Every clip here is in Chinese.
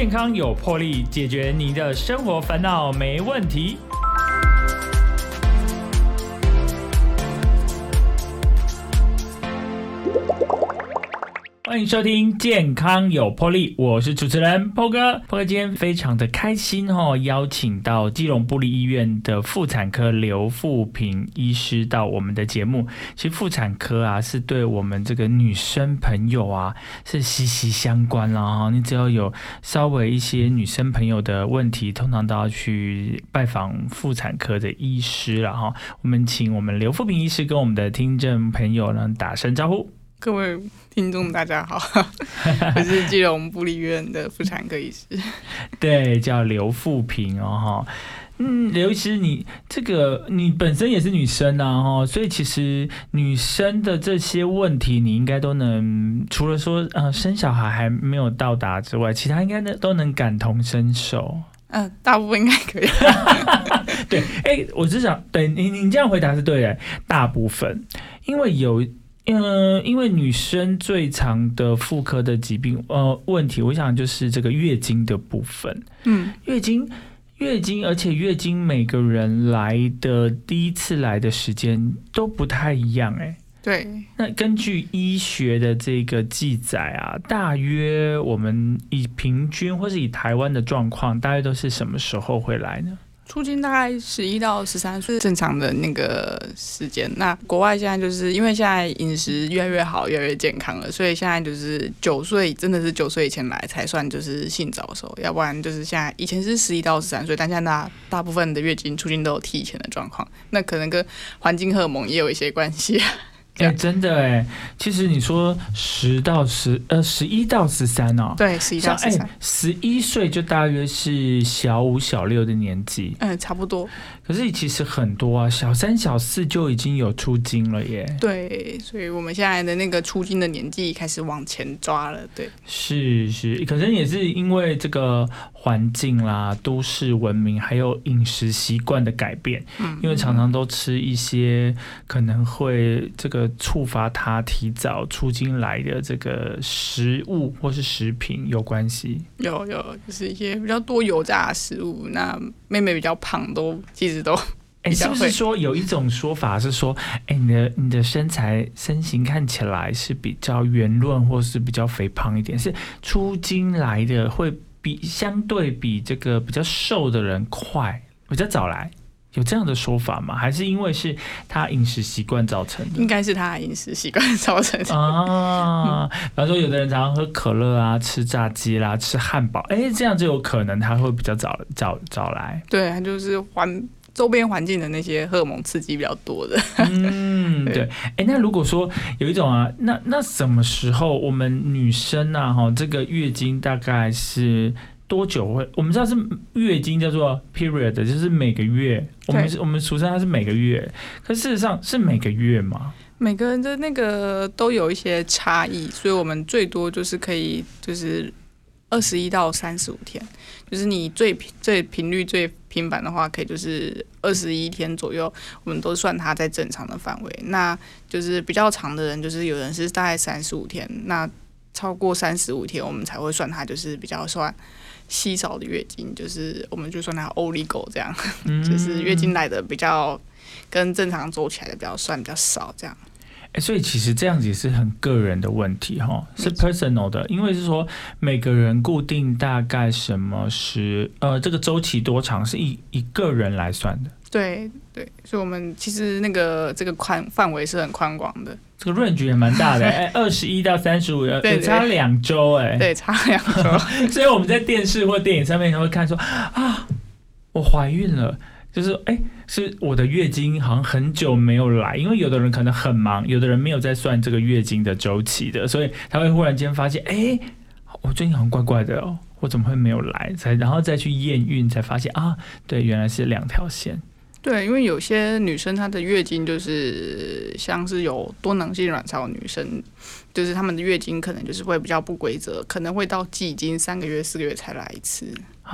健康有魄力，解决您的生活烦恼没问题。欢迎收听健康有魄力，我是主持人 PO 哥。PO 哥今天非常的开心哦，邀请到基隆布利医院的妇产科刘富平医师到我们的节目。其实妇产科啊，是对我们这个女生朋友啊是息息相关啦哈。你只要有稍微一些女生朋友的问题，通常都要去拜访妇产科的医师了哈。我们请我们刘富平医师跟我们的听众朋友呢打声招呼。各位听众，大家好，我是基隆布利院的妇产科医师，对，叫刘富平哦哈。嗯，刘医师，你这个你本身也是女生啊哈，所以其实女生的这些问题，你应该都能除了说呃生小孩还没有到达之外，其他应该都都能感同身受。嗯，大部分应该可以。对，哎，我是想，对你你这样回答是对的，大部分，因为有。嗯，因为女生最常的妇科的疾病呃问题，我想就是这个月经的部分。嗯，月经，月经，而且月经每个人来的第一次来的时间都不太一样，哎，对。那根据医学的这个记载啊，大约我们以平均或是以台湾的状况，大约都是什么时候会来呢？出经大概十一到十三岁正常的那个时间。那国外现在就是因为现在饮食越来越好，越来越健康了，所以现在就是九岁真的是九岁以前来才算就是性早熟，要不然就是现在以前是十一到十三岁，但现在大大部分的月经出经都有提前的状况，那可能跟环境荷尔蒙也有一些关系。哎，真的哎，其实你说十到十呃十一到十三哦，对，十一到十三，十一岁就大约是小五小六的年纪，嗯，差不多。可是其实很多啊，小三小四就已经有出金了耶。对，所以我们现在的那个出金的年纪开始往前抓了。对，是是，可能也是因为这个环境啦、都市文明，还有饮食习惯的改变。嗯，因为常常都吃一些可能会这个触发他提早出经来的这个食物或是食品有关系。有有，就是一些比较多油炸的食物。那妹妹比较胖，都其实。都哎，是不是说有一种说法是说，哎，你的你的身材身形看起来是比较圆润，或是比较肥胖一点，是出经来的会比相对比这个比较瘦的人快，比较早来，有这样的说法吗？还是因为是他饮食习惯造成的？应该是他饮食习惯造成的啊。比方说，有的人常常喝可乐啊，吃炸鸡啦，吃汉堡，哎，这样就有可能他会比较早早早来。对，他就是环。周边环境的那些荷尔蒙刺激比较多的，嗯，对，哎，那如果说有一种啊，那那什么时候我们女生啊，哈，这个月经大概是多久会？我们知道是月经叫做 period，就是每个月，我们我们俗称它是每个月，可事实上是每个月吗？每个人的那个都有一些差异，所以我们最多就是可以就是二十一到三十五天，就是你最最频率最。频繁的话，可以就是二十一天左右，我们都算它在正常的范围。那就是比较长的人，就是有人是大概三十五天，那超过三十五天，我们才会算它就是比较算稀少的月经，就是我们就说它 oligo 这样，就是月经来的比较跟正常走起来的比较算比较少这样。哎，所以其实这样子也是很个人的问题哈，是 personal 的，因为是说每个人固定大概什么是呃这个周期多长是以一个人来算的。对对，所以我们其实那个这个宽范围是很宽广的，这个 range 也蛮大的，哎，二十一到三十五，对，差两周，哎，对，差两周。所以我们在电视或电影上面会看说啊，我怀孕了。就是哎，是我的月经好像很久没有来，因为有的人可能很忙，有的人没有在算这个月经的周期的，所以他会忽然间发现，哎，我最近好像怪怪的哦，我怎么会没有来？才然后再去验孕，才发现啊，对，原来是两条线。对，因为有些女生她的月经就是像是有多囊性卵巢女生，就是她们的月经可能就是会比较不规则，可能会到季经三个月、四个月才来一次。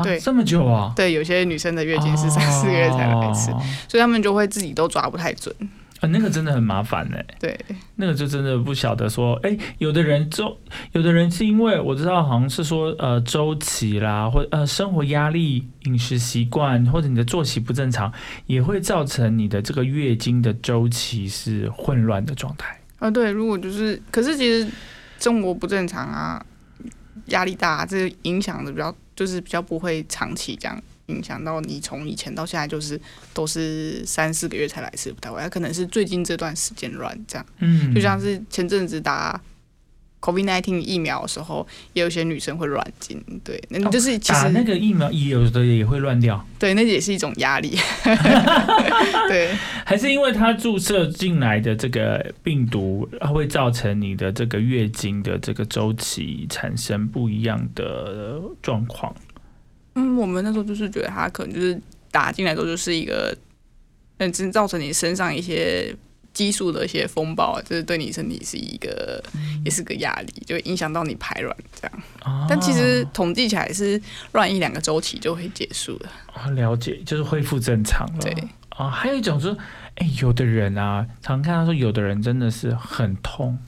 对，这么久啊？对，有些女生的月经是三四个月才来一次，所以她们就会自己都抓不太准。啊，那个真的很麻烦呢、对，那个就真的不晓得说，哎、有的人周，有的人是因为我知道好像是说，呃，周期啦，或呃生活压力、饮食习惯，或者你的作息不正常，也会造成你的这个月经的周期是混乱的状态。啊对，如果就是，可是其实生活不正常啊，压力大、啊，这个影响的比较就是比较不会长期这样影响到你从以前到现在就是都是三四个月才来一次不太会，它可能是最近这段时间乱这样，嗯，就像是前阵子打 COVID nineteen 疫苗的时候，也有些女生会乱经，对，那哦就是其实、打那个疫苗也，有的也会乱掉，对，那也是一种压力，对。还是因为它注射进来的这个病毒，它会造成你的这个月经的这个周期产生不一样的状况。嗯，我们那时候就是觉得他可能就是打进来之后就是一个，嗯，真造成你身上一些激素的一些风暴，就是对你身体是一个，也是个压力，就影响到你排卵这样。哦但其实统计起来是乱一两个周期就会结束了。哦了解，就是恢复正常了。对，啊、还有一种是，哎、有的人啊，常看到说，有的人真的是很痛，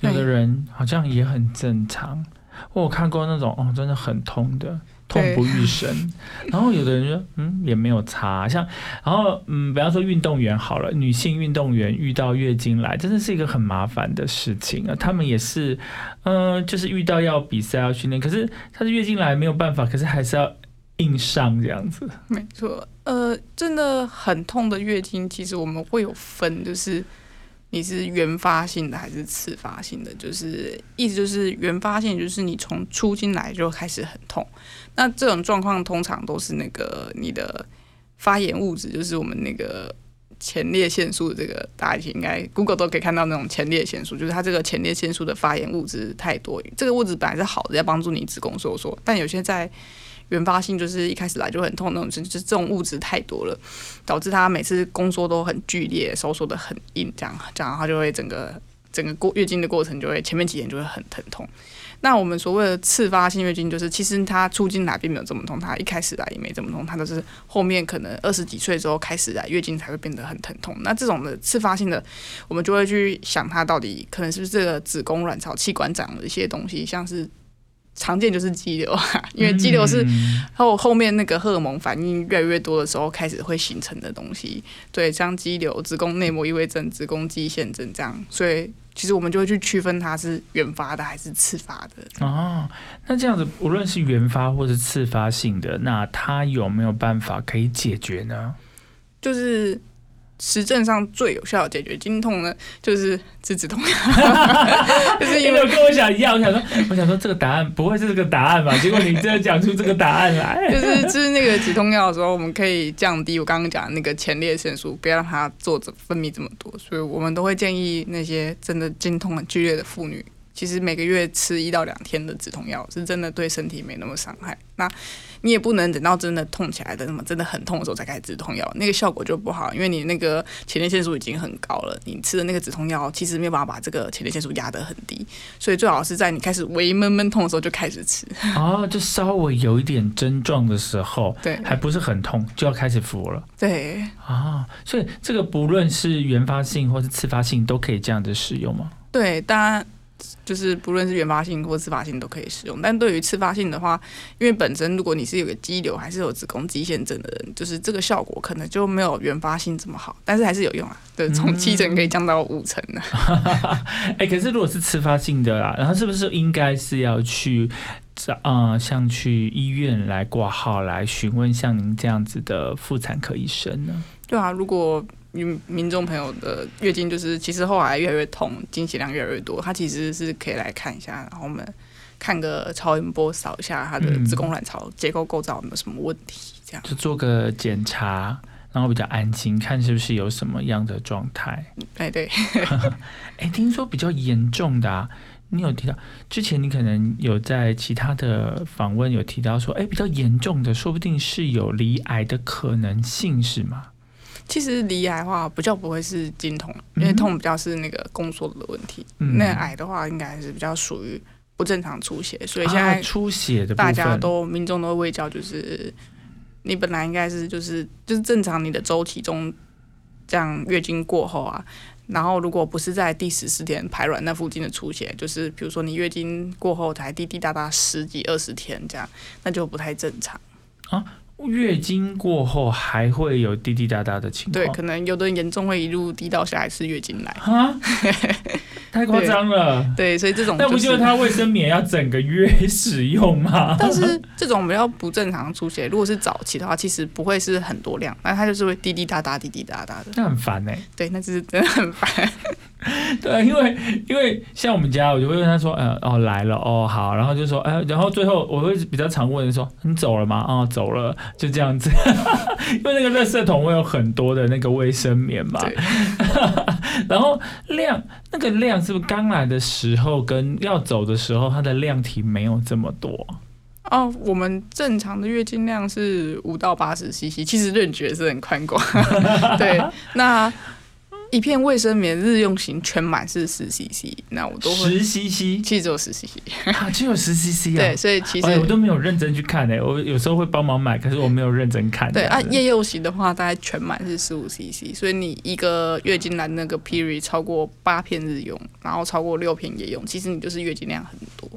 有的人好像也很正常。我有看过那种哦，真的很痛的，痛不欲生。然后有的人说，嗯，也没有差。像，然后嗯，比方说运动员好了，女性运动员遇到月经来，真的是一个很麻烦的事情啊。他们也是，嗯、就是遇到要比赛要训练，可是她的月经来没有办法，可是还是要硬上这样子。没错，呃，真的很痛的月经，其实我们会有分，就是你是原发性的还是次发性的，就是意思就是原发性，就是你从出经来就开始很痛。那这种状况通常都是那个你的发炎物质，就是我们那个前列腺素，这个大家应该 Google 都可以看到那种前列腺素，就是它这个前列腺素的发炎物质太多，这个物质本来是好的，要帮助你子宫收缩，但有些在原发性就是一开始来就很痛那种，就是这种物质太多了，导致它每次宫缩都很剧烈，收缩的很硬，这样这样它就会整个整个过月经的过程就会前面几天就会很疼痛。那我们所谓的次发性月经，就是其实它出经来并没有这么痛，它一开始来也没这么痛，它都是后面可能二十几岁之后开始来月经才会变得很疼痛。那这种的次发性的，我们就会去想它到底可能是不是这个子宫卵巢气管长的一些东西，像是常见就是肌瘤啊，因为肌瘤是嗯后后面那个荷尔蒙反应越来越多的时候开始会形成的东西，对，像肌瘤、子宫内膜异位症、子宫肌腺症这样，所以其实我们就会去区分它是原发的还是次发的。哦，那这样子，无论是原发或是次发性的，那它有没有办法可以解决呢？就是实证上最有效的解决经痛呢，就是吃止痛药，就是因为因为跟我想一样，我想说，我想说这个答案不会是这个答案吧？结果你真的讲出这个答案来，就是吃那个止痛药的时候，我们可以降低我刚刚讲的那个前列腺素，不要让它做着分泌这么多，所以我们都会建议那些真的经痛很剧烈的妇女，其实每个月吃一到两天的止痛药，是真的对身体没那么伤害。那你也不能等到真的痛起来的那么真的很痛的时候才开始止痛药，那个效果就不好，因为你那个前列腺素已经很高了，你吃的那个止痛药其实没有办法把这个前列腺素压得很低，所以最好是在你开始微闷闷痛的时候就开始吃。哦，就稍微有一点症状的时候，对还不是很痛，就要开始服了对，啊。所以这个不论是原发性或是次发性，都可以这样子使用吗？对，当然就是不论是原发性或自发性都可以使用，但对于次发性的话，因为本身如果你是有个肌瘤还是有子宫肌腺症的人，就是这个效果可能就没有原发性这么好，但是还是有用啊，对，从七成可以降到五成的。哎、可是如果是次发性的啦，然后是不是应该是要去，呃，像去医院来挂号来询问像您这样子的妇产科医生呢？对啊，如果民民众朋友的月经就是其实后来越来越痛，经血量越来越多，他其实是可以来看一下，然后我们看个超音波扫一下他的嗯子宫卵巢结构构造有没有什么问题，这样。就做个检查，然后比较安心，看是不是有什么样的状态。哎，对，哎，听说比较严重的啊，你有提到之前你可能有在其他的访问有提到说，哎，比较严重的，说不定是有离癌的可能性，是吗？其实离癌的话，比较不会是经痛，因为嗯痛比较是那个宫缩的问题。嗯那癌的话，应该是比较属于不正常出血，所以现啊在出血的大，家都民众都会卫教，就是你本来应该是就是就是正常你的周期中这样月经过后啊，然后如果不是在第十四天排卵那附近的出血，就是比如说你月经过后才滴滴答答十几二十天这样，那就不太正常。月经过后还会有滴滴答答的情况，对，可能有的人严重会一路滴到下一次月经来。啊，太夸张了。对，所以这种、那不就是他卫生棉要整个月使用吗？但是这种比较不正常出血，如果是早期的话，其实不会是很多量，那它就是会滴滴答答、滴滴答答的。那很烦哎、对，那就是真的很烦。对，因为因为像我们家，我就会问他说，呃，哦来了，哦好，然后就说，哎、然后最后我会比较常问说，你走了吗？哦，走了，就这样子。因为那个垃圾桶会有很多的那个卫生棉嘛，对，然后量那个量是不是刚来的时候跟要走的时候，它的量体没有这么多？哦，我们正常的月经量是五到八十 CC，其实认觉是很宽广。对，那一片卫生棉日用型全满是十 CC，那我都会十 CC 其实只有十 CC。啊，只有十 CC 啊。对，所以其实、哎，我都没有认真去看诶、我有时候会帮忙买，可是我没有认真看。对啊，这样子夜用型的话，大概全满是十五 CC，所以你一个月经来那个 period 超过八片日用，然后超过六片夜用，其实你就是月经量很多。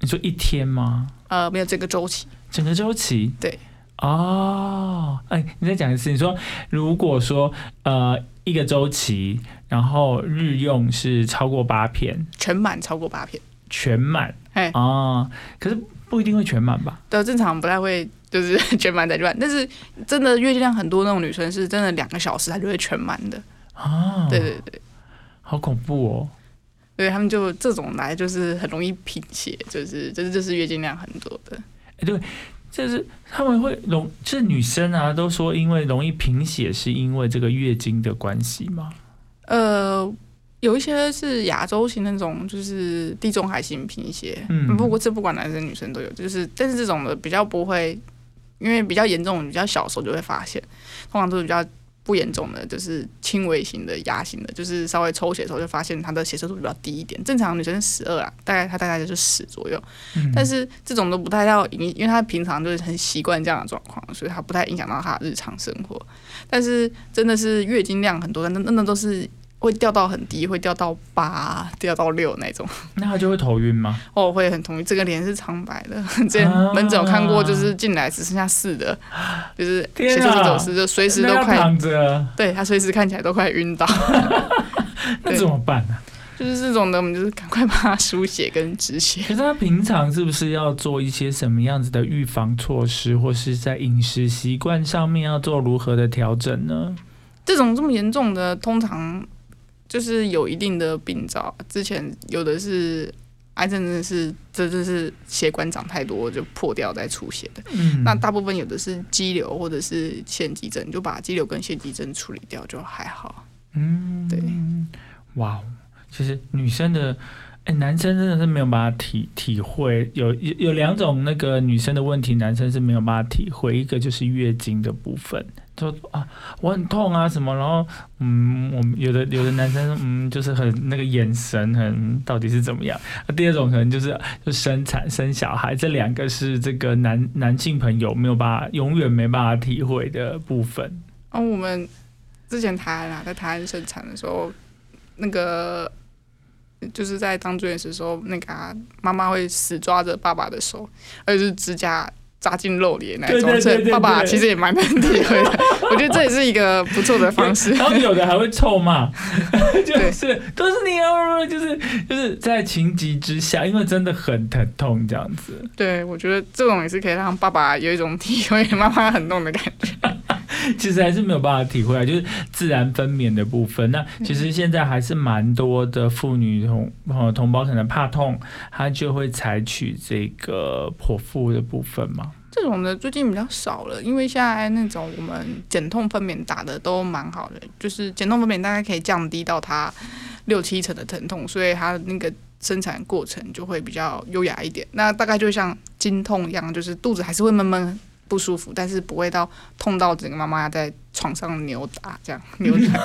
你说一天吗？呃，没有这个周期。整个周期？对。哦，哎，你再讲一次。你说，如果说呃一个周期，然后日用是超过八片，全满超过八片，全满？哎，啊，可是不一定会全满吧？对，正常不太会就是 全满再全满，但是真的月经量很多那种女生是真的两个小时她就会全满的，啊，对对对，好恐怖哦。对他们就这种来就是很容易贫血，就是就是就是月经量很多的，哎，对，就是他们会容，就是女生啊，都说因为容易贫血，是因为这个月经的关系吗？呃。有一些是亚洲型那种，就是地中海型贫血，嗯不过这不管男生女生都有，就是但是这种的比较不会，因为比较严重，比较小的时候就会发现，通常都是比较不严重的，就是轻微型的压型的，就是稍微抽血的时候就发现她的血色素比较低一点，正常女生十二啊，大概她大概就是十左右，嗯但是这种都不太要影，因为她平常就是很习惯这样的状况，所以她不太影响到她的日常生活。但是真的是月经量很多，那那那都是会掉到很低，会掉到八、掉到六那种。那他就会头晕吗？哦，会很头晕，这个脸是苍白的。之前啊门诊有看过，就是进来只剩下四的，就是天血色素啊走失，就随时都快，躺着，对他随时看起来都快晕倒。那怎么办呢、就是这种的，我们就是赶快帮他输血跟止血。可是他平常是不是要做一些什么样子的预防措施，或是在饮食习惯上面要做如何的调整呢？这种这么严重的，通常就是有一定的病灶。之前有的是癌症，真的是这就是血管长太多就破掉再出血的。嗯，那大部分有的是肌瘤或者是腺肌症，就把肌瘤跟腺肌症处理掉就还好。嗯，对，哇，其实女生的。哎，男生真的是没有办法体体会，有有有两种那个女生的问题，男生是没有办法体会。一个就是月经的部分，就啊我很痛啊什么，然后嗯，我们有的有的男生嗯就是很那个眼神很到底是怎么样。那第二种可能就是就生产生小孩，这两个是这个男男性朋友没有办法永远没办法体会的部分。哦我们之前台湾啊，在台湾生产的时候，那个就是在当住院时的时候，那个啊妈妈会死抓着爸爸的手，而且是指甲扎进肉里的那种，所以爸爸其实也蛮能体会的。我觉得这也是一个不错的方式。然后有的还会臭骂，就是都是你啊，就是就是在情急之下，因为真的很疼痛这样子。对，我觉得这种也是可以让爸爸有一种体会妈妈很痛的感觉。其实还是没有办法体会啊，就是自然分娩的部分。那嗯其实现在还是蛮多的妇女同呃同胞可能怕痛，她就会采取这个剖腹的部分嘛。这种的最近比较少了，因为现在那种我们减痛分娩打的都蛮好的，就是减痛分娩大概可以降低到它六七成的疼痛，所以它那个生产过程就会比较优雅一点。那大概就像经痛一样，就是肚子还是会闷闷，不舒服，但是不会到痛到整个妈妈在床上扭打这样扭打。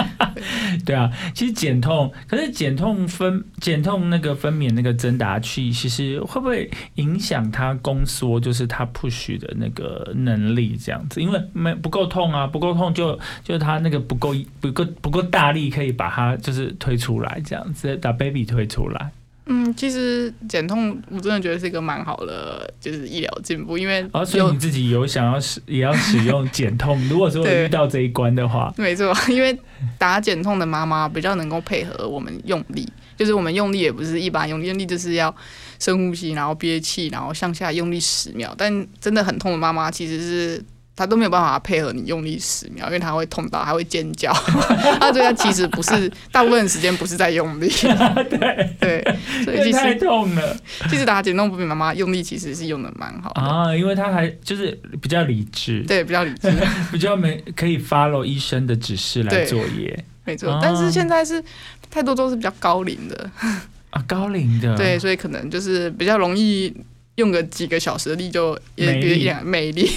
对啊，其实减痛，可是减痛分减痛那个分娩那个针打器，其实会不会影响它宫缩，就是它 push 的那个能力这样子？因为没不够痛啊，不够痛就就它那个不够不够不够大力，可以把它就是推出来这样子，把 baby 推出来。嗯，其实减痛我真的觉得是一个蛮好的，就是医疗进步，因为哦，所以你自己有想要使也要使用减痛，如果说对遇到这一关的话，没错，因为打减痛的妈妈比较能够配合我们用力，就是我们用力也不是一般用力，用力就是要深呼吸，然后憋气，然后向下用力十秒。但真的很痛的妈妈其实是。她都没有办法配合你用力十秒，因为他会痛到，还会尖叫。他对她其实不是大部分的时间不是在用力，对，对，所以太痛了。其实打减痛不比妈妈用力其实是用的蛮好的，啊，因为他还就是比较理智，对，比较理智，比较没可以 follow 医生的指示来对作业。没错。啊。但是现在是太多都是比较高龄的，啊，高龄的。对，所以可能就是比较容易用个几个小时的力就也没力。比一两美丽，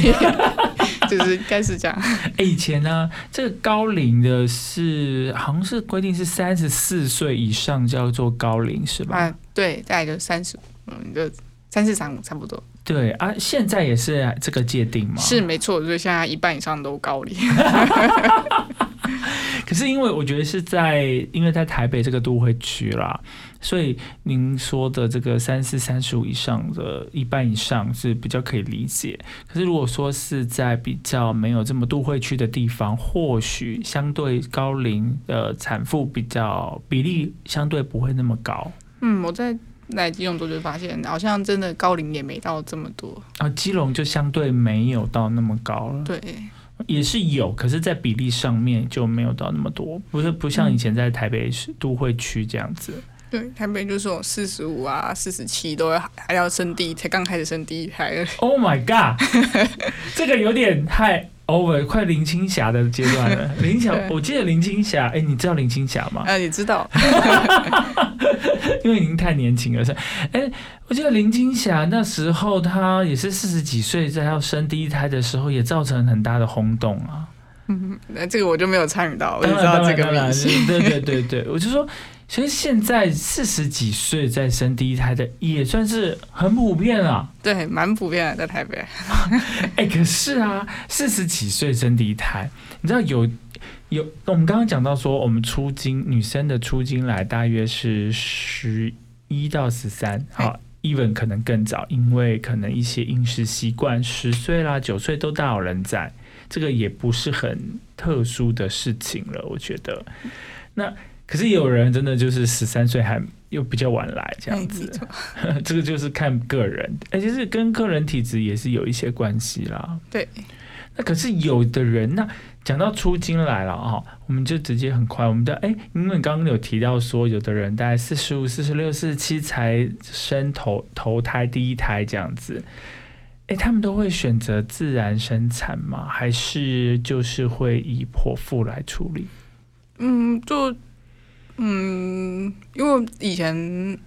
就是应该是这样。哎以前呢，这个高龄的是好像是规定是三十四岁以上叫做高龄是吧？啊，对，大概就三十，嗯，就三四三五差不多，对啊，现在也是这个界定吗？是没错。所以现在一半以上都高龄，可是因为我觉得是在，因为在台北这个都会区啦，所以您说的这个三四三十五以上的一半以上是比较可以理解。可是如果说是在比较没有这么都会区的地方，或许相对高龄的产妇比较比例相对不会那么高。嗯，我在来基隆多就发现，好像真的高龄也没到这么多。啊，基隆就相对没有到那么高了，对，也是有，可是，在比例上面就没有到那么多，不是不像以前在台北市都会区这样子。对，台北就是有四十五啊、四十七都要还要生第一，才刚开始生第一胎。Oh my god，这个有点太 over，快林青霞的阶段了。林青霞，我记得林青霞，哎、你知道林青霞吗？啊，你知道，因为您太年轻了，是，哎、我记得林青霞那时候她也是四十几岁，在要生第一胎的时候，也造成很大的轰动啊。嗯那这个我就没有参与到，我就，知道这个对对对，我就说，其实现在四十几岁再生第一胎的也算是很普遍啊。对，蛮普遍的，在台北。哎、可是啊，四十几岁生第一胎，你知道有有，我们刚刚讲到说，我们出经女生的出经来大约是十一到十三，好。even 可能更早，因为可能一些饮食习惯，十岁啦、九岁都大有人在，这个也不是很特殊的事情了，我觉得。那可是也有人真的就是十三岁还又比较晚来这样哎子 这个就是看个人，而且是跟个人体质也是有一些关系啦。对，那可是有的人，那讲到出经来了哈、我们就直接很快，我们的哎，因为刚刚有提到说，有的人大概四十五、四十六、四十七才生头头胎第一胎这样子，哎，他们都会选择自然生产吗？还是就是会以剖腹来处理？嗯，就嗯，因为以前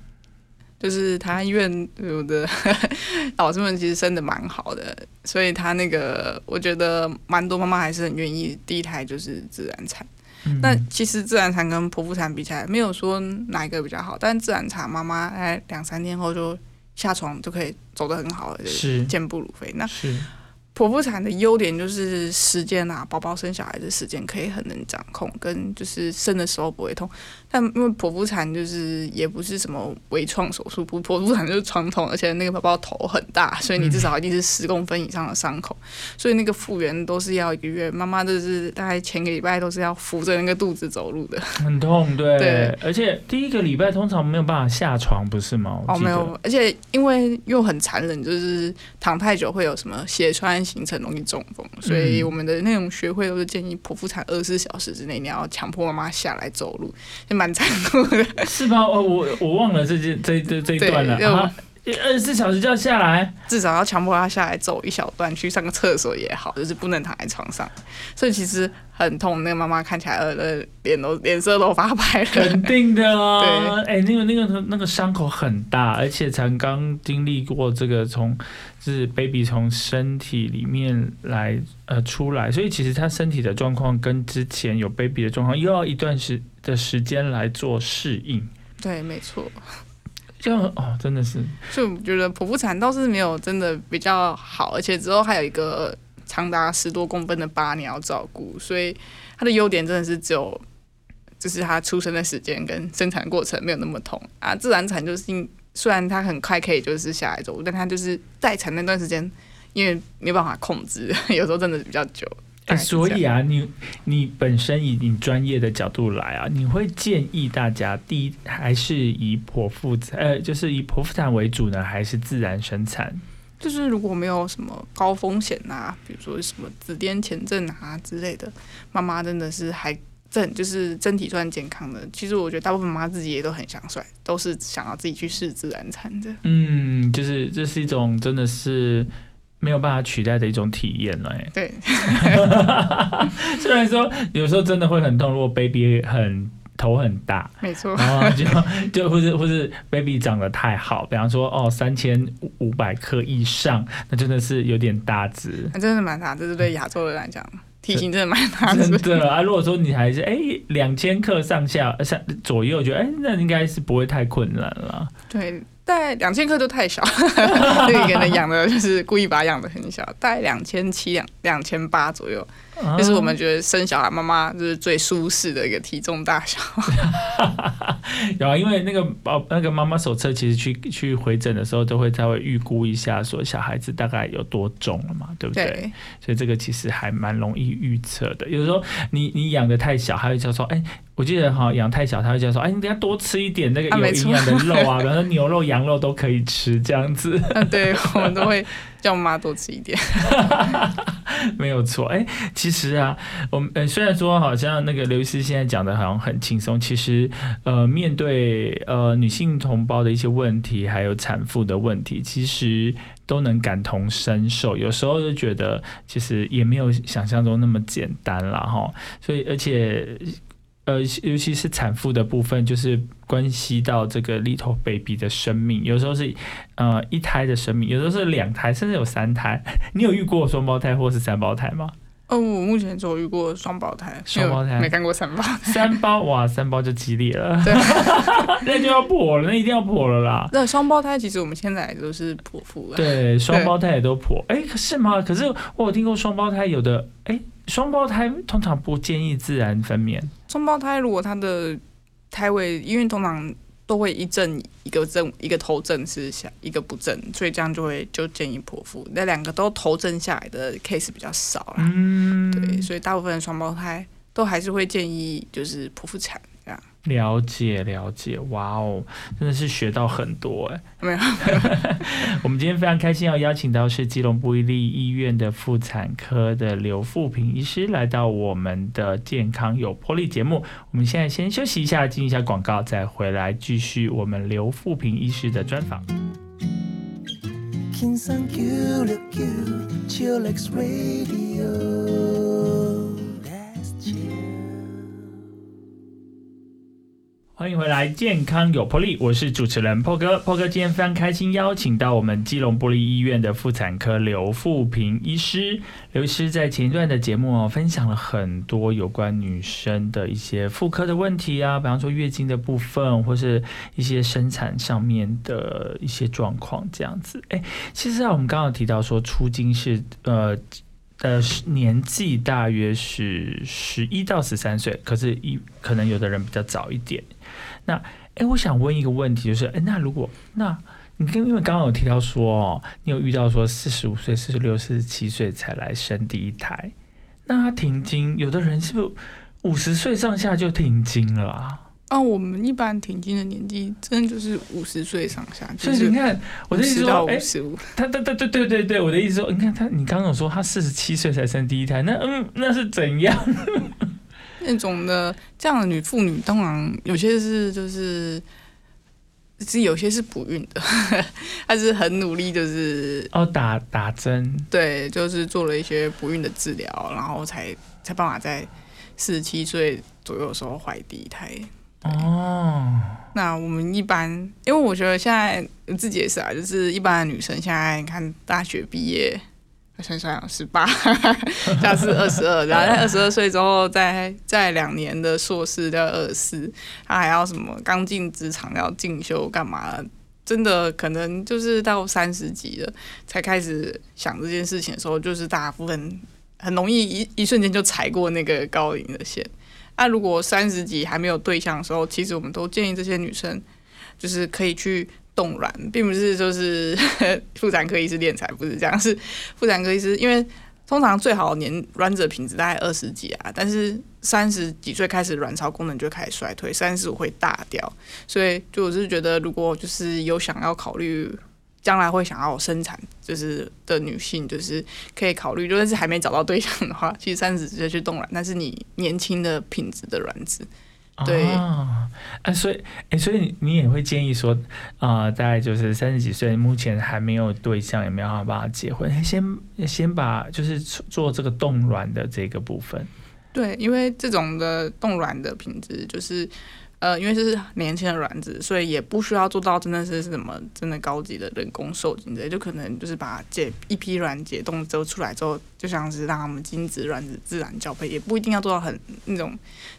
就是台湾医院有的 老师们其实生的蛮好的，所以他那个我觉得蛮多妈妈还是很愿意第一胎就是自然产。嗯那其实自然产跟剖腹产比起来，没有说哪一个比较好，但自然产妈妈哎两三天后就下床就可以走得很好了，就是是健步如飞。那是剖腹产的优点就是时间啊，宝宝生小孩的时间可以很能掌控，跟就是生的时候不会痛。但因为剖腹产就是也不是什么微创手术，不剖腹产就是传统，而且那个宝宝头很大，所以你至少一定是十公分以上的伤口，所以那个复原都是要一个月。妈妈就是大概前个礼拜都是要扶着那个肚子走路的。很痛，对，对而且第一个礼拜通常没有办法下床，不是吗？哦，没有，而且因为又很残忍，就是躺太久会有什么血栓形成，容易中风，所以嗯我们的那种学会都是建议剖腹产二十四小时之内你要强迫妈妈下来走路，也蛮残酷的。是吧？哦，我我忘了这件这这这一段了啊。二十四小时就要下来，至少要强迫他下来走一小段，去上个厕所也好，就是不能躺在床上。所以其实很痛，那个妈妈看起来呃脸都脸色都发白了。肯定的啊。对哎、那个那个那个伤口很大，而且才刚经历过这个从就是 baby 从身体里面来呃出来，所以其实他身体的状况跟之前有 baby 的状况又要一段时的时间来做适应。对，没错。这样哦，真的是就觉得剖腹产倒是没有真的比较好，而且之后还有一个长达十多公分的疤你要照顾，所以它的优点真的是只有，就是它出生的时间跟生产过程没有那么痛啊。自然产就是虽然它很快可以就是下来走，但它就是待产那段时间，因为没有办法控制，有时候真的比较久。哎、所以啊，你你本身以你专业的角度来啊，你会建议大家第一还是以剖腹产，呃，就是以剖腹产为主呢，还是自然生产？就是如果没有什么高风险啊，比如说什么子癫前症啊之类的，妈妈真的是还正就是身体算健康的。其实我觉得大部分妈妈自己也都很想甩，都是想要自己去试自然产的。嗯，就是这是一种真的是没有办法取代的一种体验了、哎，对，虽然说有时候真的会很痛，如果 baby 很头很大，没错，然后就 就或是或是 baby 长得太好，比方说哦三千五百克以上，那真的是有点大只。那真的蛮大，这是对亚洲人来讲，体型真的蛮大真的。的啊！如果说你还是哎两千克上下上左右，我觉得哎那应该是不会太困难了。对，大概两千克都太小，这个人养的就是故意把它养的很小，大概两千七两两千八左右，啊就是我们觉得生小孩妈妈就是最舒适的一个体重大小。有啊，因为那个宝那个妈妈手册，其实去去回诊的时候，都会稍微预估一下，说小孩子大概有多重了嘛，对不对？对，所以这个其实还蛮容易预测的。有时候你你养的太小，还会叫说，哎，我记得哈养太小，他会叫说，哎，你等下多吃一点那个有营养的肉啊，比方说牛肉、羊肉都可以吃，这样子嗯，对，我们都会叫妈多吃一点。没有错。哎，其实啊，我们呃虽然说好像那个刘医师现在讲的好像很轻松，其实呃面对呃女性同胞的一些问题，还有产妇的问题，其实都能感同身受。有时候就觉得其实也没有想象中那么简单啦。哈。所以而且。呃，尤其是产妇的部分，就是关系到这个 little baby 的生命，有时候是呃一胎的生命，有时候是两胎，甚至有三胎。你有遇过双胞胎或是三胞胎吗？哦，我目前只有遇过双胞胎，双胞胎没看过三胞胎。三胞哇，三胞就激烈了，对那就要破了，那一定要破了啦。那双胞胎其实我们现在都是剖腹了。对，双胞胎也都破，哎、可是吗？可是我有听过双胞胎有的，哎、双胞胎通常不建议自然分娩，双胞胎如果他的胎位，因为通常都会一正一个正，一个头正是下一个不正，所以这样就会就建议剖腹。那两个都头正下来的 case 比较少啦。嗯，对，所以大部分的双胞胎都还是会建议就是剖腹产这样。了解了解，哇哦，真的是学到很多哎。没有，我们今天非常开心，要邀请到是基隆布利医院的妇产科的刘富平医师来到我们的健康有魄力节目。我们现在先休息一下，进一下广告，再回来继续我们刘富平医师的专访。긴 欢迎回来，健康有魄力，我是主持人破哥。破哥今天非常开心，邀请到我们基隆玻璃医院的妇产科刘富平医师。刘医师在前一段的节目哦，分享了很多有关女生的一些妇科的问题啊，比方说月经的部分，或是一些生产上面的一些状况这样子。哎，其实啊，我们刚刚有提到说出经是呃。呃，年纪大约是十一到十三岁，可是一可能有的人比较早一点。那，哎，我想问一个问题，就是，哎，那如果那你跟因为刚刚有提到说哦，你有遇到说四十五岁、四十六、四十七岁才来生第一胎，那他停经，有的人是不是五十岁上下就停经了啊？啊，我们一般停经的年纪真的就是五十岁上下，就是所以你看，我的意思50到说，哎五，十五。他对对对对对对，我的意思说，你看他，你刚刚有说他四十七岁才生第一胎，那嗯，那是怎样？那种的这样的女妇女，当然有些是就是是有些是不孕的，她是很努力，就是哦，打打针，对，就是做了一些不孕的治疗，然后才才办法在四十七岁左右的时候怀第一胎。哦，那我们一般，因为我觉得现在我自己也是啊，就是一般的女生现在你看大学毕业，我想想十八，加是二十二，然后在二十二岁之后再再两年的硕士要二十四，他还要什么刚进职场要进修干嘛？真的可能就是到三十几了才开始想这件事情的时候，就是大部分很容易一一瞬间就踩过那个高龄的线。那、如果三十几还没有对象的时候，其实我们都建议这些女生就是可以去冻卵，并不是就是 妇产科医师练财，不是这样，是妇产科医师，因为通常最好年卵子品质大概二十几啊，但是三十几岁开始卵巢功能就开始衰退，三十五会大掉，所以就我是觉得，如果就是有想要考虑将来会想要生产，就是的女性，就是可以考虑，就算是还没找到对象的话，其实三十直接去冻卵，但是你年轻的品质的卵子，对哦，啊，所以，哎、所以你你也会建议说，啊、大概就是三十几岁，目前还没有对象，也没有办法结婚，先先把就是做这个冻卵的这个部分，对，因为这种的冻卵的品质就是。呃，因为这是年轻的卵子，所以也不需要做到真的是什么真的高级的人工受精之类，就可能就是把解一批卵解冻之后出来之后，就像是让他们精子卵子自然交配，也不一定要做到很那种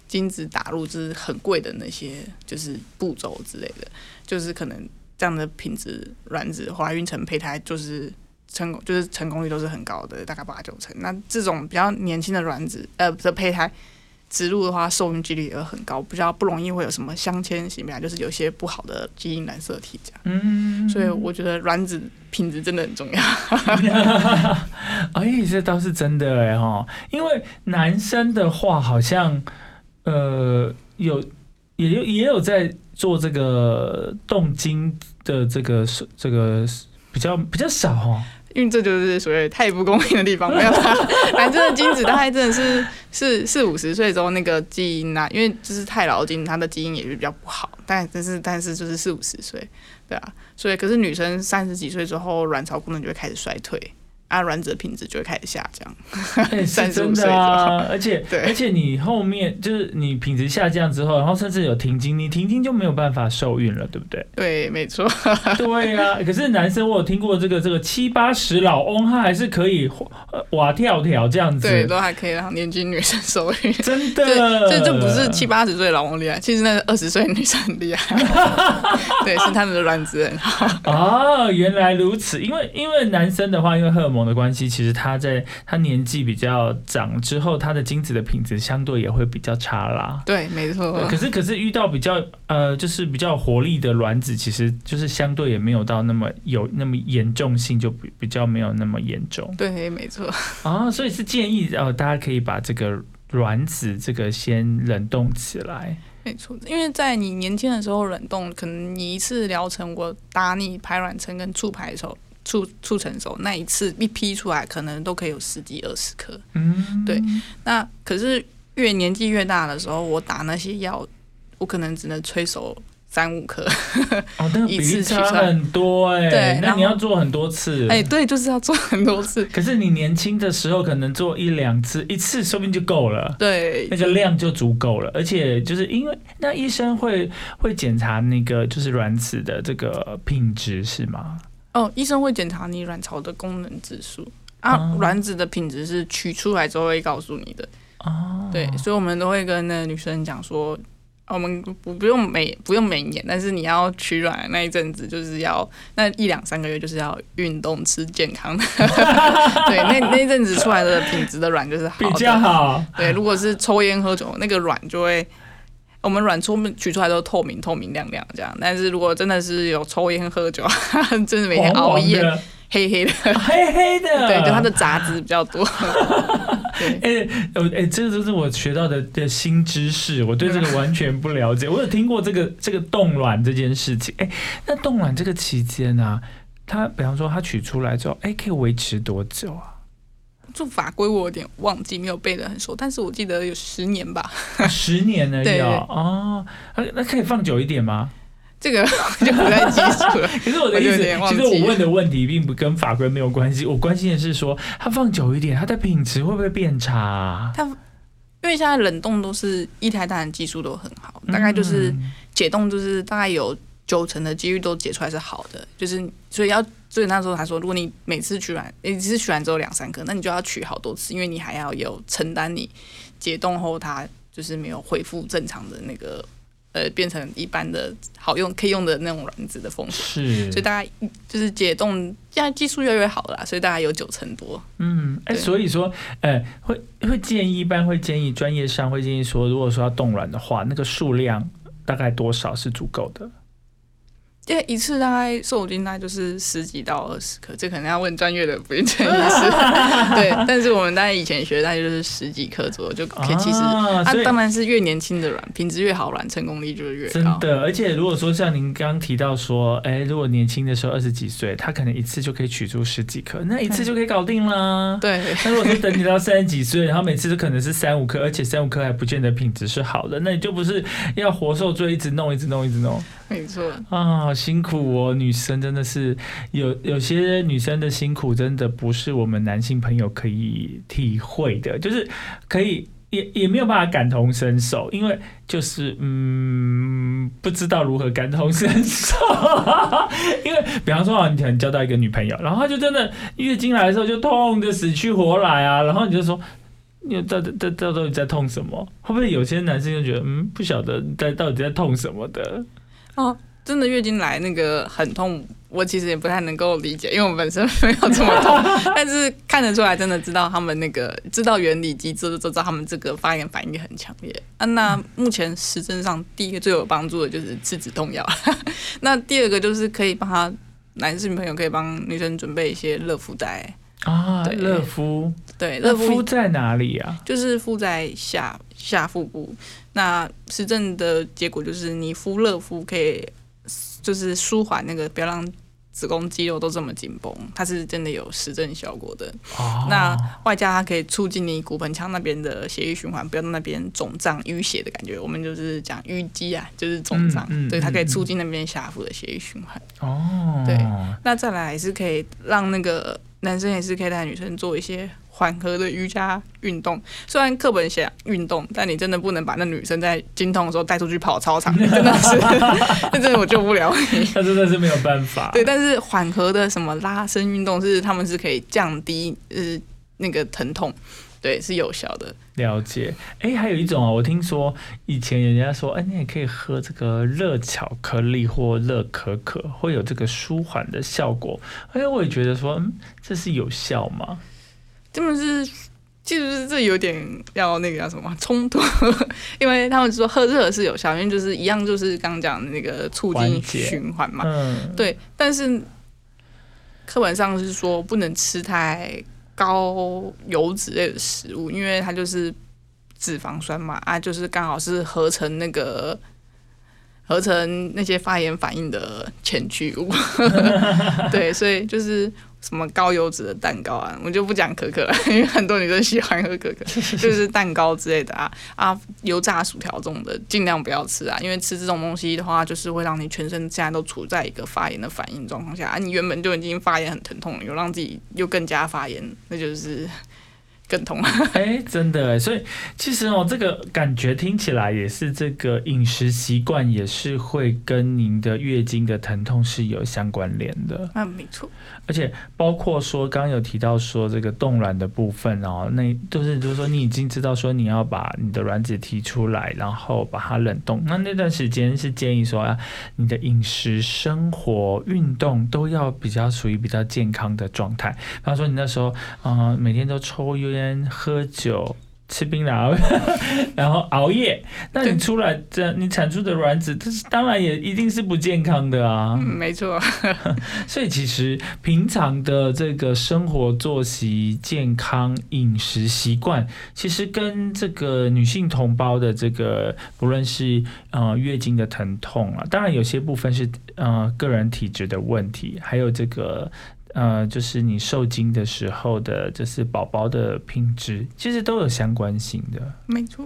精子打入就是很贵的那些就是步骤之类的，就是可能这样的品质卵子怀孕成胚胎就是成功就是成功率都是很高的，大概八九成。那这种比较年轻的卵子呃的胚胎。植入的话，受孕几率也会很高，比较不容易会有什么镶嵌型啊，就是有些不好的基因染色体这样。嗯，所以我觉得卵子品质真的很重要。哎，这倒是真的哎哈，因为男生的话好像呃有也有也有在做这个动精的这个这个比较比较少哦。因为这就是所谓太不公平的地方，没有啦。男生的精子大概真的是是四五十岁之后那个基因啊，因为就是太老精，它的基因也是比较不好。但但是但是就是四五十岁，对啊，所以可是女生三十几岁之后，卵巢功能就会开始衰退，啊，卵子的品质就会开始下降。哎，是35真的啊，而且 对而且你后面就是你品质下降之后，然后甚至有停经，你停经就没有办法受孕了，对不对？对，没错。对啊、可是男生我有听过这个这个七八十老翁，他还是可以呃哇跳跳这样子，对，都还可以让年轻女生受孕。真的，这这不是七八十岁老翁厉害，其实那个二十岁女生很厉害。对，是他们的卵子很好。哦，原来如此。因为因为男生的话，因为荷尔蒙的关系，其实他在他年纪比较长之后，他的精子的品质相对也会比较差啦。对，没错。可是可是遇到比较呃，就是比较有活力的卵子，其实就是相对也没有到那么有那么严重性，就比比较没有那么严重对，没错。啊。所以是建议呃，大家可以把这个卵子这个先冷冻起来。没错，因为在你年轻的时候冷冻，可能你一次疗程我打你排卵针跟促排手促促成熟那一次一批出来，可能都可以有十几二十颗。嗯，对那可是越年纪越大的时候，我打那些药，我可能只能催熟三五颗。哦，那 个比一次例差很多哎、那对那你要做很多次。哎、对，就是要做很多次。可是你年轻的时候可能做一两次，一次说不定就够了。对那，个量就足够了，而且就是因为那医生会会检查那个就是卵子的这个品质是吗？哦，医生会检查你卵巢的功能指数啊哦，卵子的品质是取出来之后会告诉你的。哦，对，所以我们都会跟那个女生讲说，啊我们不不用每不用每年，但是你要取卵的那一阵子，就是要那一两三个月，就是要运动吃健康的。对，那那一阵子出来的品质的卵就是好比的。较好。对，如果是抽烟喝酒，那个卵就会。我们卵出取出来都透明、透明亮亮这样，但是如果真的是有抽烟喝酒，真 的每天熬夜，黑黑的，黑黑的，对，就它的杂质比较多。对，哎、我哎、这个就是我学到的的新知识，我对这个完全不了解。我有听过这个 这个冻卵这件事情，哎、那冻卵这个期间啊，它比方说它取出来之后，哎、可以维持多久啊？这法规我有点忘记，没有背得很熟，但是我记得有十年吧。十年而已 对哦。哦，啊那可以放久一点吗？这个我就不太清楚了。可是我的意思，其实我问的问题并不跟法规没有关系，我关心的是说，它放久一点，它的品质会不会变差啊？因为现在冷冻都是一台蛋的技术都很好，大概就是嗯解冻，就是大概有九成的几率都解出来是好的，就是所以要所以那时候他说，如果你每次取卵，你只是取完只有两三颗，那你就要取好多次，因为你还要有承担你解冻后它就是没有恢复正常的那个呃变成一般的好用可以用的那种卵子的风险。是，所以大概就是解冻，现在技术越来越好了啦，所以大概有九成多。嗯，哎、对所以说，呃，会会建议，一般会建议专业上会建议说，如果说要冻卵的话，那个数量大概多少是足够的？因为一次大概瘦精大概就是十几到二十克，这可能要问专业的不孕症医师。对，但是我们大概以前学大概就是十几克左右就可以。其实啊，啊，当然是越年轻的卵，品质越好，卵成功率就是越真。的，而且如果说像您刚刚提到说，哎，如果年轻的时候二十几岁，他可能一次就可以取出十几颗，那一次就可以搞定啦。对，那如果说等你到三十几岁，然后每次都可能是三五颗，而且三五颗还不见得品质是好的，那你就不是要活受罪，一直弄，一直弄，一直弄没错。啊，好辛苦哦！女生真的是有有些女生的辛苦，真的不是我们男性朋友可以体会的，就是可以。也也没有办法感同身受，因为就是嗯，不知道如何感同身受。因为比方说啊，你可能交到一个女朋友，然后她就真的月经来的时候就痛的死去活来啊，然后你就说。你到到到到底在痛什么？会不会有些男生就觉得，嗯，不晓得在到底在痛什么的？哦，真的月经来那个很痛，我其实也不太能够理解，因为我本身没有这么痛，但是看得出来，真的知道他们那个知道原理机制，就知道他们这个发炎反应很强烈啊。那目前实证上，第一个最有帮助的就是吃止痛药，那第二个就是可以帮他男性朋友可以帮女生准备一些热敷袋，啊，对热敷，对，热敷在哪里啊？就是敷在下下腹部。那实证的结果就是，你敷热敷可以就是舒缓那个，不要让子宫肌肉都这么紧绷，它是真的有实证效果的。哦，那外加它可以促进你骨盆腔那边的血液循环，不要让那边肿胀淤血的感觉。我们就是讲淤积啊，就是肿胀，嗯嗯对，它可以嗯促进那边下腹的血液循环。哦，对那再来也是可以让那个男生也是可以带女生做一些缓和的瑜伽运动。虽然课本写运动，但你真的不能把那女生在经痛的时候带出去跑操场，真的是，那真的我救不了你。那真的是没有办法。对，但是缓和的什么拉伸运动是他们是可以降低呃那个疼痛，对，是有效的。了解。哎，还有一种啊，我听说以前人家说，哎，你也可以喝这个热巧克力或热可可，会有这个舒缓的效果。哎，我也觉得说，嗯，这是有效吗？真的是，就是这有点要那个叫什么冲突，因为他们说喝热是有效，因为就是一样，就是刚刚讲的那个促进循环嘛。嗯，对，但是课本上是说不能吃太高油脂类的食物，因为它就是脂肪酸嘛，啊，就是刚好是合成那个合成那些发炎反应的前驱物。对，所以就是什么高油脂的蛋糕啊，我就不讲可可了，因为很多女生喜欢喝可可，就是蛋糕之类的啊啊，油炸薯条这种的尽量不要吃啊，因为吃这种东西的话，就是会让你全身现在都处在一个发炎的反应状况下啊，你原本就已经发炎很疼痛了，又让自己又更加发炎，那就是更痛。哎，真的哎，所以其实哦，这个感觉听起来也是这个饮食习惯也是会跟您的月经的疼痛是有相关联的。啊，没错，而且包括说，刚刚有提到说这个冻卵的部分哦，那就是就是说你已经知道说你要把你的卵子提出来，然后把它冷冻。那那段时间是建议说啊，你的饮食、生活、运动都要比较属于比较健康的状态。比方说你那时候嗯、呃每天都抽烟、喝酒。吃槟榔，然后熬夜，那你出来这你产出的卵子，这是当然也一定是不健康的啊。嗯，没错，所以其实平常的这个生活作息、健康饮食习惯，其实跟这个女性同胞的这个不论是呃月经的疼痛啊，当然有些部分是呃个人体质的问题，还有这个。呃，就是你受精的时候的，就是宝宝的品质，其实都有相关性的。没错，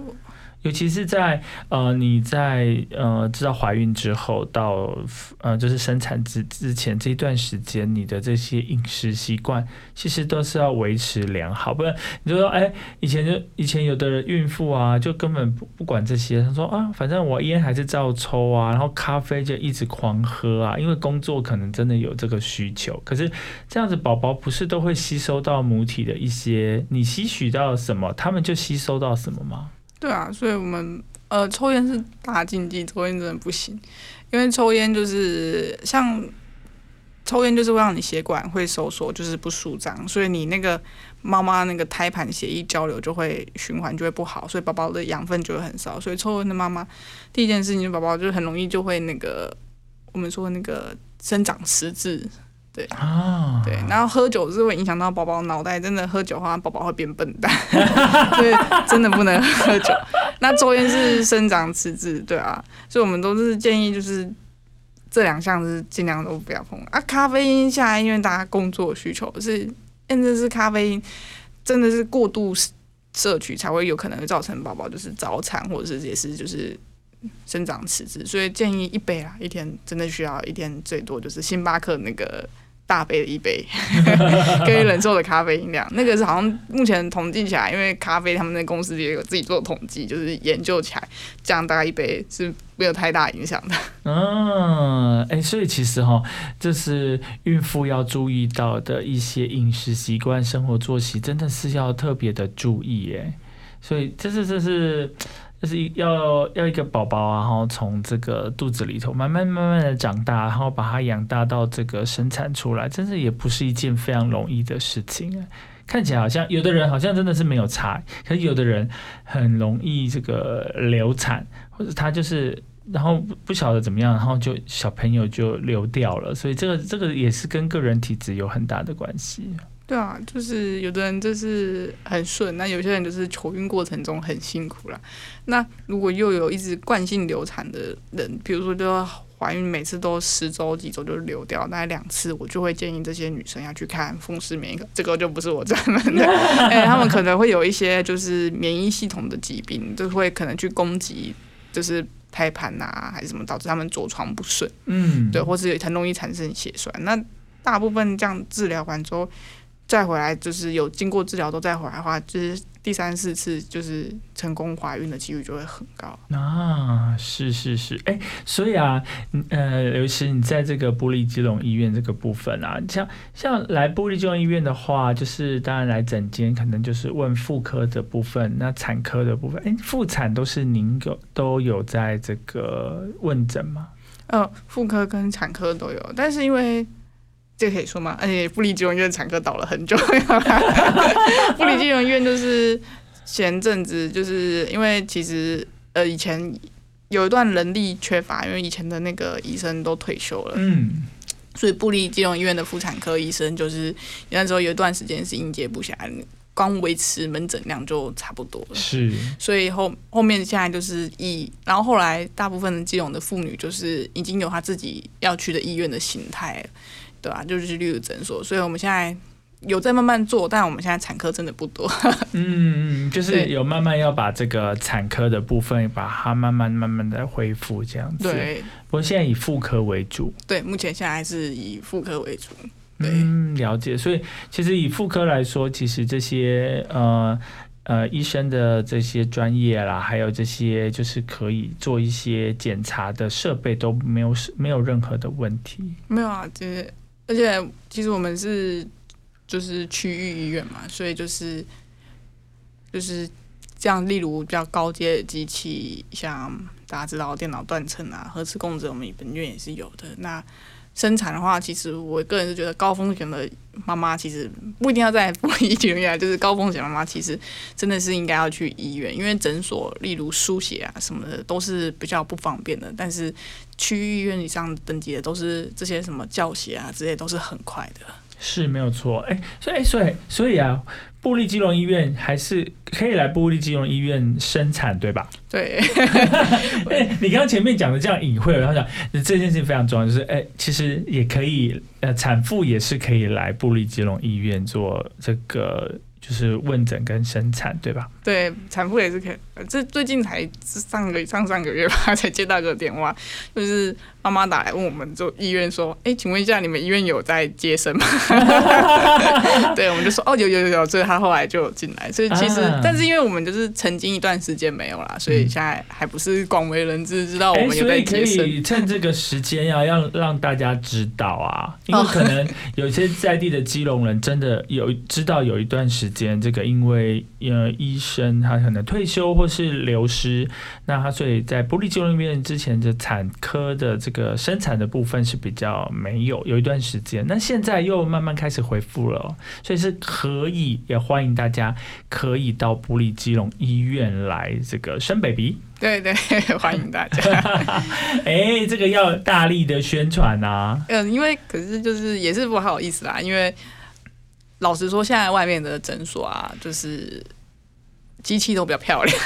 尤其是在呃你在呃知道怀孕之后到呃就是生产之之前这一段时间，你的这些饮食习惯其实都是要维持良好，不然你就说哎，以前就以前有的孕妇啊，就根本不不管这些，他说啊，反正我烟还是照抽啊，然后咖啡就一直狂喝啊，因为工作可能真的有这个需求，可是这样子宝宝不是都会吸收到母体的一些，你吸取到什么，他们就吸收到什么吗？对啊，所以我们呃抽烟是大禁忌，抽烟真的不行，因为抽烟就是像抽烟就是会让你血管会收缩，就是不舒张，所以你那个妈妈那个胎盘血液交流就会循环就会不好，所以宝宝的养分就会很少，所以抽烟的妈妈第一件事情，宝宝就很容易就会那个我们说那个生长迟滞。啊，对，然后喝酒是会影响到宝宝脑袋，真的喝酒的话，宝宝会变笨蛋，所以真的不能喝酒。那抽烟是生长迟滞，对啊，所以我们都是建议就是这两项是尽量都不要碰啊。咖啡因下来，因为大家工作需求是，真的是咖啡因真的是过度摄取才会有可能会造成宝宝就是早产，或者是也是就是生长迟滞，所以建议一杯啦，一天真的需要一天最多就是星巴克那个。大杯的一杯可以忍受的咖啡因量，那个是好像目前统计起来，因为咖啡他们那公司也有自己做统计，就是研究起来，这样大概一杯是没有太大影响的。嗯，哎，所以其实哈，这是孕妇要注意到的一些饮食习惯、生活作息，真的是要特别的注意哎。所以这是这是。就是要要一个宝宝，然后从这个肚子里头慢慢慢慢的长大，然后把它养大到这个生产出来，真的也不是一件非常容易的事情啊。看起来好像有的人好像真的是没有差，可是有的人很容易这个流产，或者他就是然后不晓得怎么样，然后就小朋友就流掉了，所以这个这个也是跟个人体质有很大的关系。对啊，就是有的人就是很顺，那有些人就是求孕过程中很辛苦了。那如果又有一直惯性流产的人，比如说就怀孕每次都十周几周就流掉，大概两次，我就会建议这些女生要去看风湿免疫科。这个就不是我专门的，哎，他们可能会有一些就是免疫系统的疾病，就会可能去攻击，就是胎盘呐还是什么，导致他们着床不顺。嗯，对，或是很容易产生血栓。那大部分这样治疗完之后。再回来就是有经过治疗都再回来的话，就是第三四次就是成功怀孕的几率就会很高啊！是是是，哎，所以啊，呃，尤其你在这个玻璃基隆医院这个部分啊，像像来玻璃基隆医院的话，就是当然来诊间可能就是问妇科的部分，那产科的部分，哎，妇产都是您有都有在这个问诊吗？呃，妇科跟产科都有，但是因为。这可以说吗？而且布里基隆医院产科倒了很久，布里基隆医院就是前阵子就是因为其实呃以前有一段人力缺乏，因为以前的那个医生都退休了，嗯，所以布里金融医院的妇产科医生就是那时候有一段时间是应接不暇，光维持门诊量就差不多了，是，所以后后面现在就是以，然后后来大部分的基隆的妇女就是已经有她自己要去的医院的形态。对啊，就是例如诊所，所以我们现在有在慢慢做，但我们现在产科真的不多。嗯嗯，就是有慢慢要把这个产科的部分，把它慢慢慢慢的恢复这样子。对，不过现在以妇科为主。对，目前现在还是以妇科为主。嗯，了解。所以其实以妇科来说，其实这些呃呃医生的这些专业啦，还有这些就是可以做一些检查的设备都没有没有任何的问题。没有啊，就是。而且其实我们是就是区域医院嘛，所以就是就是这样。例如比较高阶的机器，像大家知道电脑断层啊、核磁共振，我们本院也是有的。那生产的话，其实我个人是觉得高风险的妈妈其实不一定要在玻璃医院，就是高风险妈妈其实真的是应该要去医院，因为诊所例如输血啊什么的都是比较不方便的。但是区域医院以上登记的都是这些什么教协啊这些都是很快的。是没有错，哎，所以所以所以啊。布利基隆医院还是可以来布利基隆医院生产，对吧？对。哎，你刚刚前面讲的这样隐晦，然后讲这件事情非常重要，就是哎，其实也可以，呃，产妇也是可以来布利基隆医院做这个，就是问诊跟生产，对吧？对，产妇也是可以这最近才上个上上个月吧，才接到个电话，就是妈妈打来问我们就医院说，哎、请问一下你们医院有在接生吗？对，我们就说哦有有有有，所以他后来就进来，所以其实、啊但是因为我们就是曾经一段时间没有啦，所以现在还不是广为人知，知道我哎，们有在所以可接生。以趁这个时间呀、要让大家知道啊，因为哦可能有些在地的基隆人真的有知道有一段时间，这个因为呃医生他可能退休或是流失，那他所以在玻璃基隆医院之前的产科的这个生产的部分是比较没有，有一段时间，那现在又慢慢开始恢复了哦，所以是可以也欢迎大家可以到玻璃基隆医院来这个生 baby。对对，欢迎大家。哎、这个要大力的宣传啊！嗯，因为可是就是也是不好意思啦，因为老实说，现在外面的诊所啊，就是机器都比较漂亮，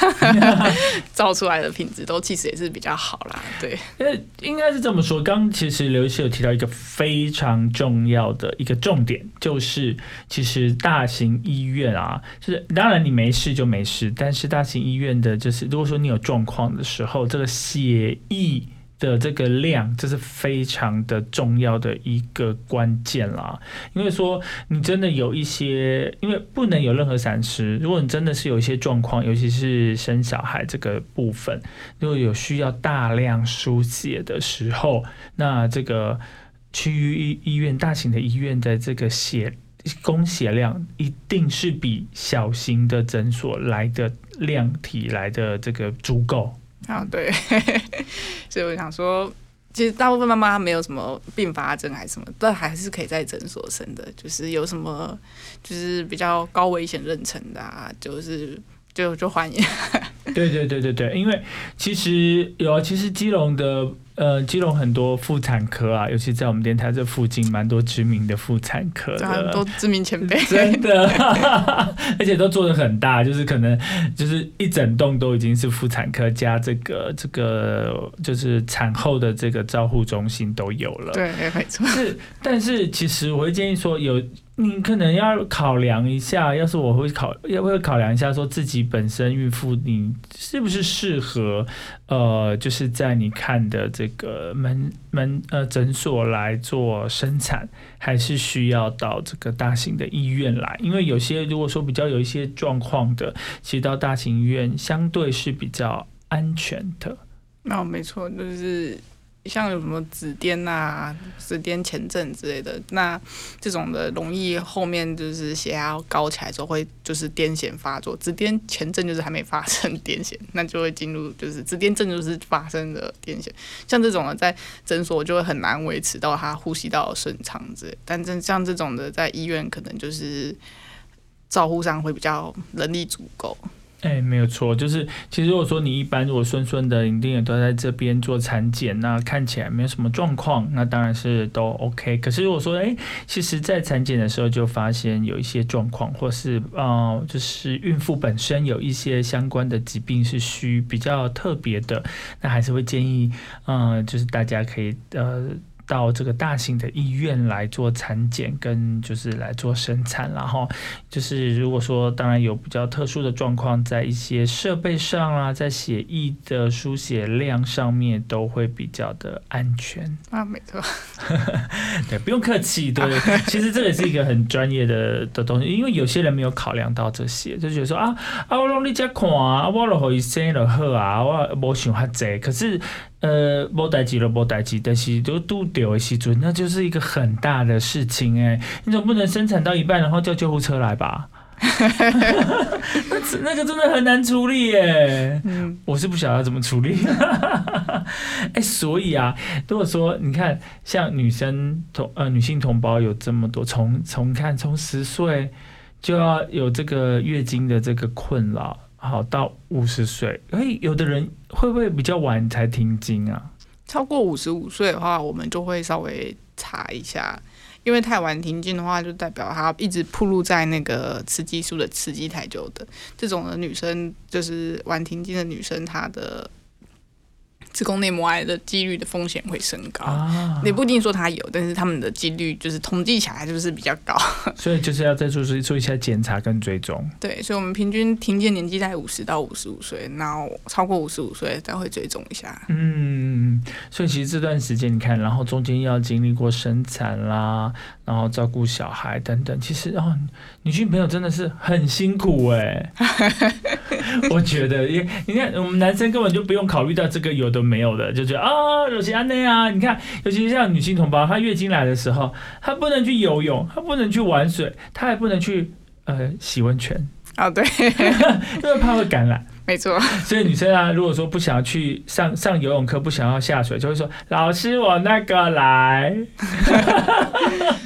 造出来的品质都其实也是比较好啦。对，呃，应该是这么说。刚其实刘医师有提到一个非常重要的一个重点，就是其实大型医院啊，就是当然你没事就没事，但是大型医院的，就是如果说你有状况的时候，这个血液。的这个量，这是非常的重要的一个关键啦。因为说你真的有一些，因为不能有任何闪失。如果你真的是有一些状况，尤其是生小孩这个部分，如果有需要大量输血的时候，那这个区域医医院、大型的医院的这个血供血量一定是比小型的诊所来的量体来的这个足够。啊对，所以我想说。其实大部分妈妈没有什么并发症还是什么，但还是可以在诊所生的。就是有什么就是比较高危险妊娠的啊，就是就就欢迎。对对对对对，因为其实有啊，其实基隆的呃，基隆很多妇产科啊，尤其在我们电台这附近，蛮多知名的妇产科的，很多。知名前辈。真的，而且都做的很大，就是可能就是一整栋都已经是妇产科加这个这个就是产后的这个照护中心都有了。对，没错。是，但是其实我会建议说，有你可能要考量一下，要是我会考，要会考量一下，说自己本身孕妇你是不是适合，呃，就是在你看的这个门门呃诊所来做生产，还是需要到这个大型的医院来？因为有些如果说比较有一些状况的，其实到大型医院相对是比较安全的。哦，没错，就是像有什么紫癜啊、紫癜前症之类的，那这种的容易后面就是血压高起来之后会就是癫痫发作，紫癜前症就是还没发生癫痫，那就会进入就是紫癜症就是发生的癫痫，像这种的在诊所就会很难维持到他呼吸道顺畅之类，但真像这种的在医院可能就是照护上会比较能力足够。哎，没有错，就是其实如果说你一般如果顺顺的，一定也都在这边做产检，那看起来没有什么状况，那当然是都 OK。可是如果说哎，其实在产检的时候就发现有一些状况，或是呃，就是孕妇本身有一些相关的疾病是需比较特别的，那还是会建议，呃，就是大家可以呃。到这个大型的医院来做产检，跟就是来做生产，然后就是如果说当然有比较特殊的状况，在一些设备上啊，在血液的输血量上面都会比较的安全。啊，没错，对，不用客气。对，其实这也是一个很专业的的东西，因为有些人没有考量到这些，就觉得说啊啊，我让你家看啊，我落互伊生就好啊，我无想哈济。可是呃，无代志了无代志，但是都拄着的时阵，那就是一个很大的事情哎、你总不能生产到一半，然后叫救护车来吧？那那个真的很难处理耶。嗯，我是不晓得怎么处理。哎、所以啊，如果说你看，像女生同呃女性同胞有这么多，从从看从十岁就要有这个月经的这个困扰，好到五十岁，哎，有的人会不会比较晚才停经啊？超过五十五岁的话，我们就会稍微查一下，因为太晚停经的话，就代表她一直暴露在那个雌激素的刺激太久的。这种的女生，就是晚停经的女生，她的子宫内膜癌的几率的风险会升高。啊，也不一定说它有，但是他们的几率就是统计起来就是比较高。所以就是要再做做做一下检查跟追踪。对，所以我们平均停经年纪在五十到五十五岁，然后超过五十五岁才会追踪一下。嗯，所以其实这段时间你看，然后中间要经历过生产啦，然后照顾小孩等等，其实哦，女性朋友真的是很辛苦哎、我觉得，因你看我们男生根本就不用考虑到这个有的没有的，就觉得啊，有些安内啊，你看，尤其是像女性同胞，她月经来的时候，她不能去游泳，她不能去玩水，她还不能去呃洗温泉，哦，对，因为怕会感染。没错，所以女生啊，如果说不想要去上上游泳课，不想要下水，就会说老师我那个来。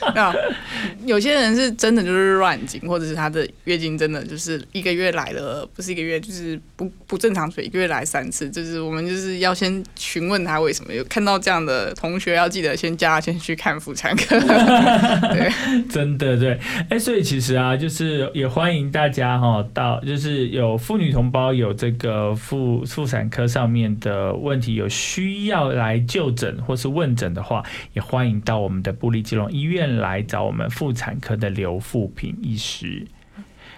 那有些人是真的就是乱经，或者是他的月经真的就是一个月来了，不是一个月，就是不不正常水，一个月来三次，就是我们就是要先询问他为什么。有看到这样的同学，要记得先叫他先去看妇产科。对，真的对，哎，所以其实啊，就是也欢迎大家哈、到就是有妇女同胞有这个妇妇产科上面的问题，有需要来就诊或是问诊的话，也欢迎到我们的布利基隆医院来找我们妇产科的刘富平医师。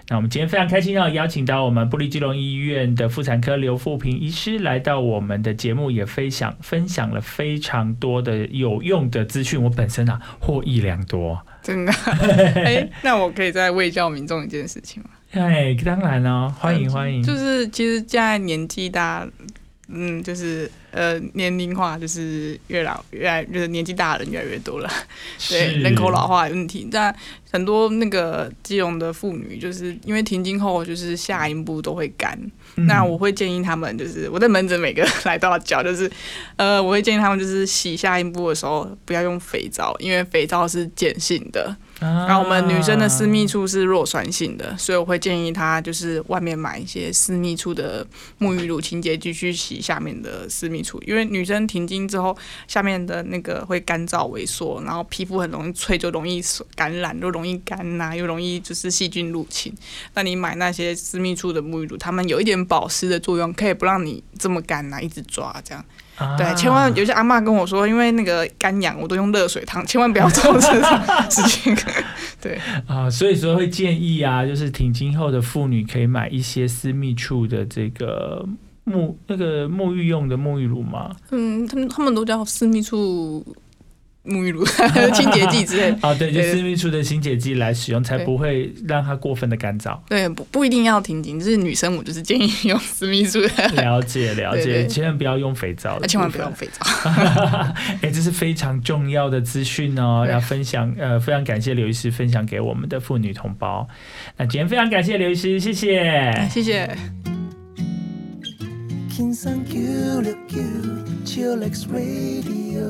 那我们今天非常开心要邀请到我们布利基隆医院的妇产科刘富平医师来到我们的节目，也分享分享了非常多的有用的资讯。我本身啊获益良多。真的。哎、那我可以再为教民众一件事情吗？哎，当然哦，欢迎欢迎。就是其实现在年纪大，嗯，就是呃年龄化，就是越老越来，就是年纪大的人越来越多了。对人口老化的问题，但很多那个基隆的妇女，就是因为停经后，就是下阴部都会干。嗯那我会建议他们，就是我在门诊每个来都要教，就是呃，我会建议他们就是洗下阴部的时候不要用肥皂，因为肥皂是碱性的，然后我们女生的私密处是弱酸性的，所以我会建议她就是外面买一些私密处的沐浴乳、清洁剂去洗下面的私密处，因为女生停经之后，下面的那个会干燥萎缩，然后皮肤很容易脆，就容易感染，又容易干呐、又容易就是细菌入侵。那你买那些私密处的沐浴乳，它们有一点保湿的作用，可以不让你这么干呐、一直抓这样。啊对，千万有些阿妈跟我说，因为那个干痒，我都用热水烫，千万不要做 这种事情。对，啊，所以说会建议啊，就是停经后的妇女可以买一些私密处的这个沐那个沐浴用的沐浴乳吗？嗯，他们他们都叫私密处沐浴乳、清洁剂之类的。啊，对，就对私密处的清洁剂来使用，才不会让它过分的干燥。对，不不一定要停经，就是女生，我就是建议用私密处的，了解 了解，千万不要用肥皂千万不要用肥皂。哎、这是非常重要的资讯哦，要分享。呃，非常感谢刘医师分享给我们的妇女同胞。那今天非常感谢刘医师，谢谢。谢谢。Kinsan Q Q Chillax Radio